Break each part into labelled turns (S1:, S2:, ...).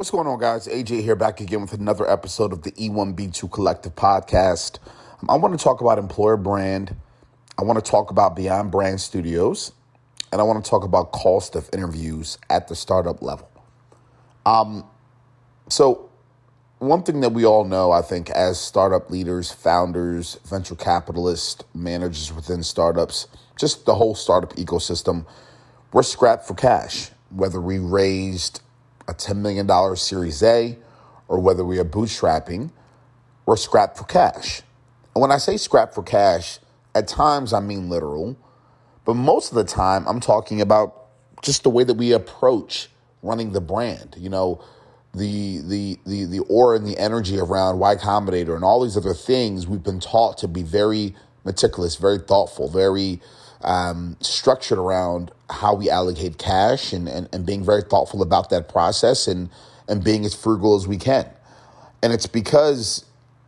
S1: What's going on, guys? AJ here, back again with another episode of the E1B2 Collective podcast. Um, I want to talk about employer brand. I want to talk about Beyond Brand Studios, and I want to talk about cost of interviews at the startup level. Um, so, one thing that we all know, I think, as startup leaders, founders, venture capitalists, managers within startups, just the whole startup ecosystem, we're scrapped for cash. Whether we raised a $10 million Series A or whether we are bootstrapping, we're for cash. And when I say scrap for cash, at times I mean literal, but most of the time I'm talking about just the way that we approach running the brand. You know, the the the the aura and the energy around Y Combinator and all these other things we've been taught to be very meticulous, very thoughtful, very um, structured around how we allocate cash and, and, and being very thoughtful about that process and, and being as frugal as we can. And it's because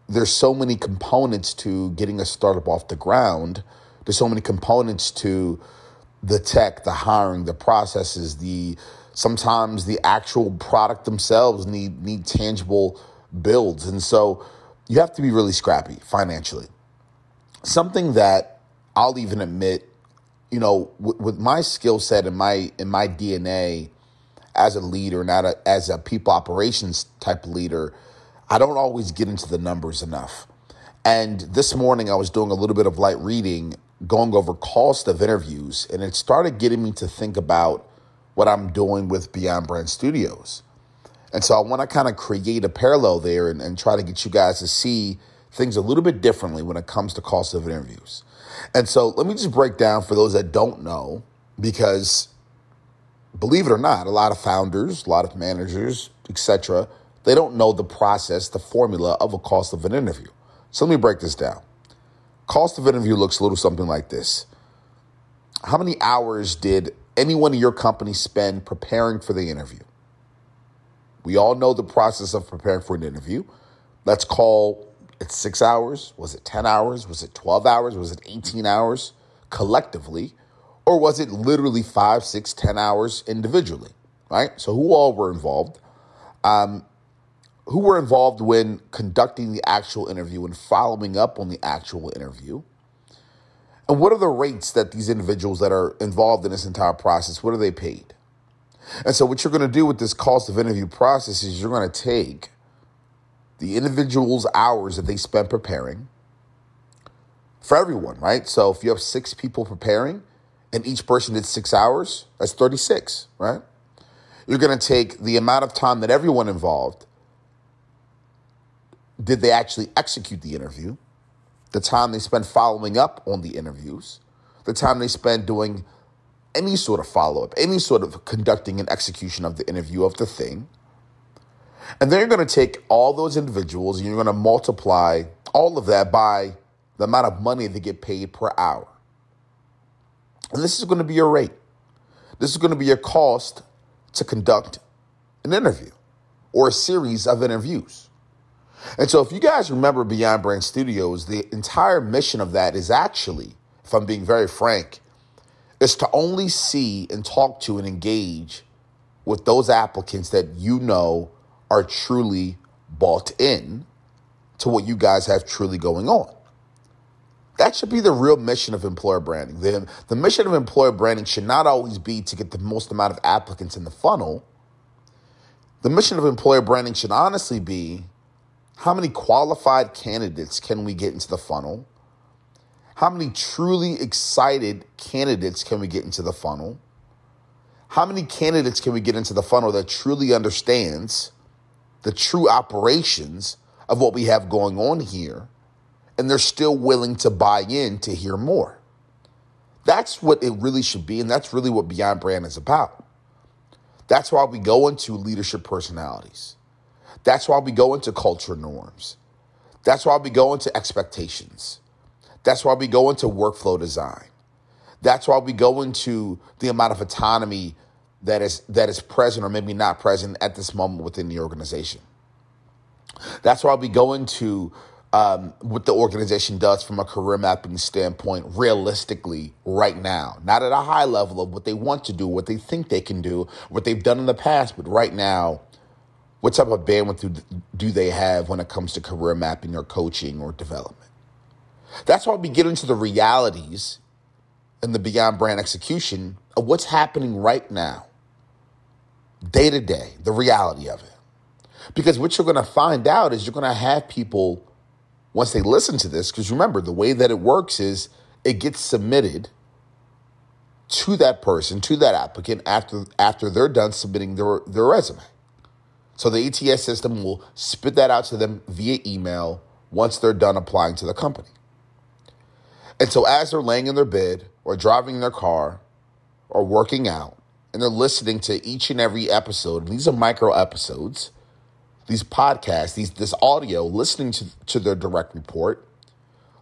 S1: there's so many components to getting a startup off the ground. There's so many components to the tech, the hiring, the processes, the sometimes the actual product themselves need need tangible builds. And so you have to be really scrappy financially. Something that I'll even admit you know, with, with my skill set and my in my DNA as a leader, not a, as a people operations type leader, I don't always get into the numbers enough. And this morning, I was doing a little bit of light reading, going over cost of interviews, and it started getting me to think about what I'm doing with Beyond Brand Studios. And so I want to kind of create a parallel there and, and try to get you guys to see things a little bit differently when it comes to cost of interviews. And so let me just break down for those that don't know, because believe it or not, a lot of founders, a lot of managers, etc., they don't know the process, the formula of a cost of an interview. So let me break this down. Cost of interview looks a little something like this. How many hours did anyone in your company spend preparing for the interview? We all know the process of preparing for an interview. Let's call it's six hours? Was it 10 hours? Was it 12 hours? Was it 18 hours collectively? Or was it literally five, six, 10 hours individually? Right? So, who all were involved? Um, who were involved when conducting the actual interview and following up on the actual interview? And what are the rates that these individuals that are involved in this entire process, what are they paid? And so what you're going to do with this cost of interview process is you're going to take the individual's hours that they spent preparing for everyone, right? So if you have six people preparing and each person did six hours, that's 36, right? You're going to take the amount of time that everyone involved did they actually execute the interview, the time they spent following up on the interviews, the time they spent doing any sort of follow up, any sort of conducting an execution of the interview of the thing and then you're going to take all those individuals and you're going to multiply all of that by the amount of money they get paid per hour. And this is going to be your rate. This is going to be your cost to conduct an interview or a series of interviews. And so, if you guys remember Beyond Brand Studios, the entire mission of that is actually, if I'm being very frank, is to only see and talk to and engage with those applicants that you know are truly bought in to what you guys have truly going on. That should be the real mission of employer branding. The, the mission of employer branding should not always be to get the most amount of applicants in the funnel. The mission of employer branding should honestly be how many qualified candidates can we get into the funnel? How many truly excited candidates can we get into the funnel? How many candidates can we get into the funnel that truly understands the true operations of what we have going on here, and they're still willing to buy in to hear more. That's what it really should be, and that's really what Beyond Brand is about. That's why we go into leadership personalities. That's why we go into culture norms. That's why we go into expectations. That's why we go into workflow design. That's why we go into the amount of autonomy that is that is present or maybe not present at this moment within the organization. That's why we go into um, what the organization does from a career mapping standpoint, realistically, right now. Not at a high level of what they want to do, what they think they can do, what they've done in the past, but right now, What type of bandwidth do, do they have when it comes to career mapping or coaching or development? That's why we get into the realities and the beyond brand execution of what's happening right now, day to day, the reality of it. Because what you're going to find out is you're going to have people, once they listen to this, because remember, the way that it works is it gets submitted to that person, to that applicant after after they're done submitting their, their resume. So the ATS system will spit that out to them via email once they're done applying to the company. And so as they're laying in their bed or driving their car or working out and they're listening to each and every episode, these are micro episodes, these podcasts, these this audio, listening to, to their direct report,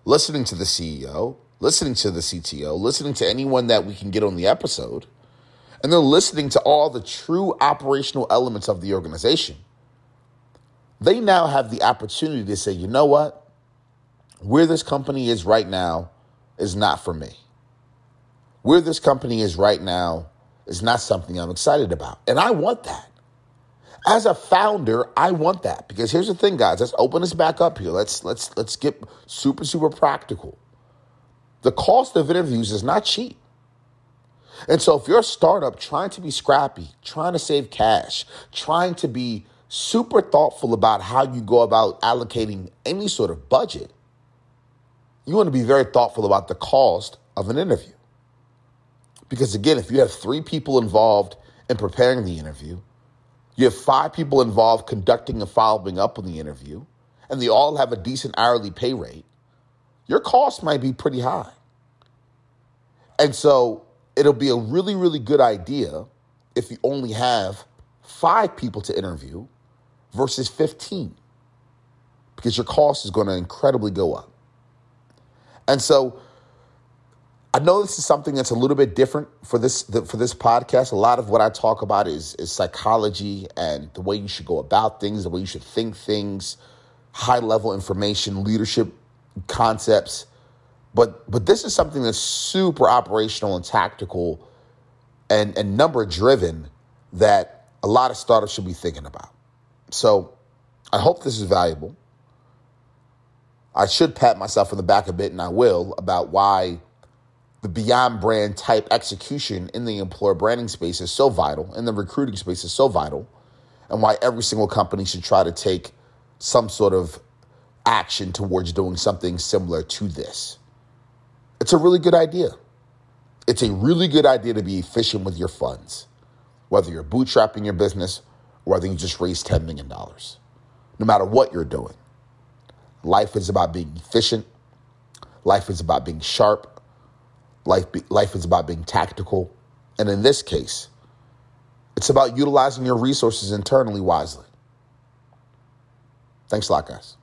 S1: listening to the CEO, listening to the CTO, listening to anyone that we can get on the episode, and they're listening to all the true operational elements of the organization. They now have the opportunity to say, you know what? Where this company is right now is not for me. Where this company is right now is not something I'm excited about. And I want that. As a founder, I want that because here's the thing, guys. Let's open this back up here. Let's let's let's get super super practical. The cost of interviews is not cheap. And so if you're a startup trying to be scrappy, trying to save cash, trying to be super thoughtful about how you go about allocating any sort of budget, you want to be very thoughtful about the cost of an interview. Because again, if you have three people involved in preparing the interview, you have five people involved conducting and following up on the interview, and they all have a decent hourly pay rate, your cost might be pretty high. And so it'll be a really, really good idea if you only have five people to interview versus 15, because your cost is going to incredibly go up. And so I know this is something that's a little bit different for this for this podcast. A lot of what I talk about is is psychology and the way you should go about things, the way you should think things, high level information, leadership concepts. But but this is something that's super operational and tactical and, and number driven that a lot of startups should be thinking about. So I hope this is valuable. I should pat myself on the back a bit, and I will, about why the beyond brand type execution in the employer branding space is so vital, and the recruiting space is so vital, and why every single company should try to take some sort of action towards doing something similar to this. It's a really good idea. It's a really good idea to be efficient with your funds, whether you're bootstrapping your business or whether you just raised $10 million. No matter what you're doing, Life is about being efficient. Life is about being sharp. Life, be, life is about being tactical. And in this case, it's about utilizing your resources internally wisely. Thanks a lot, guys.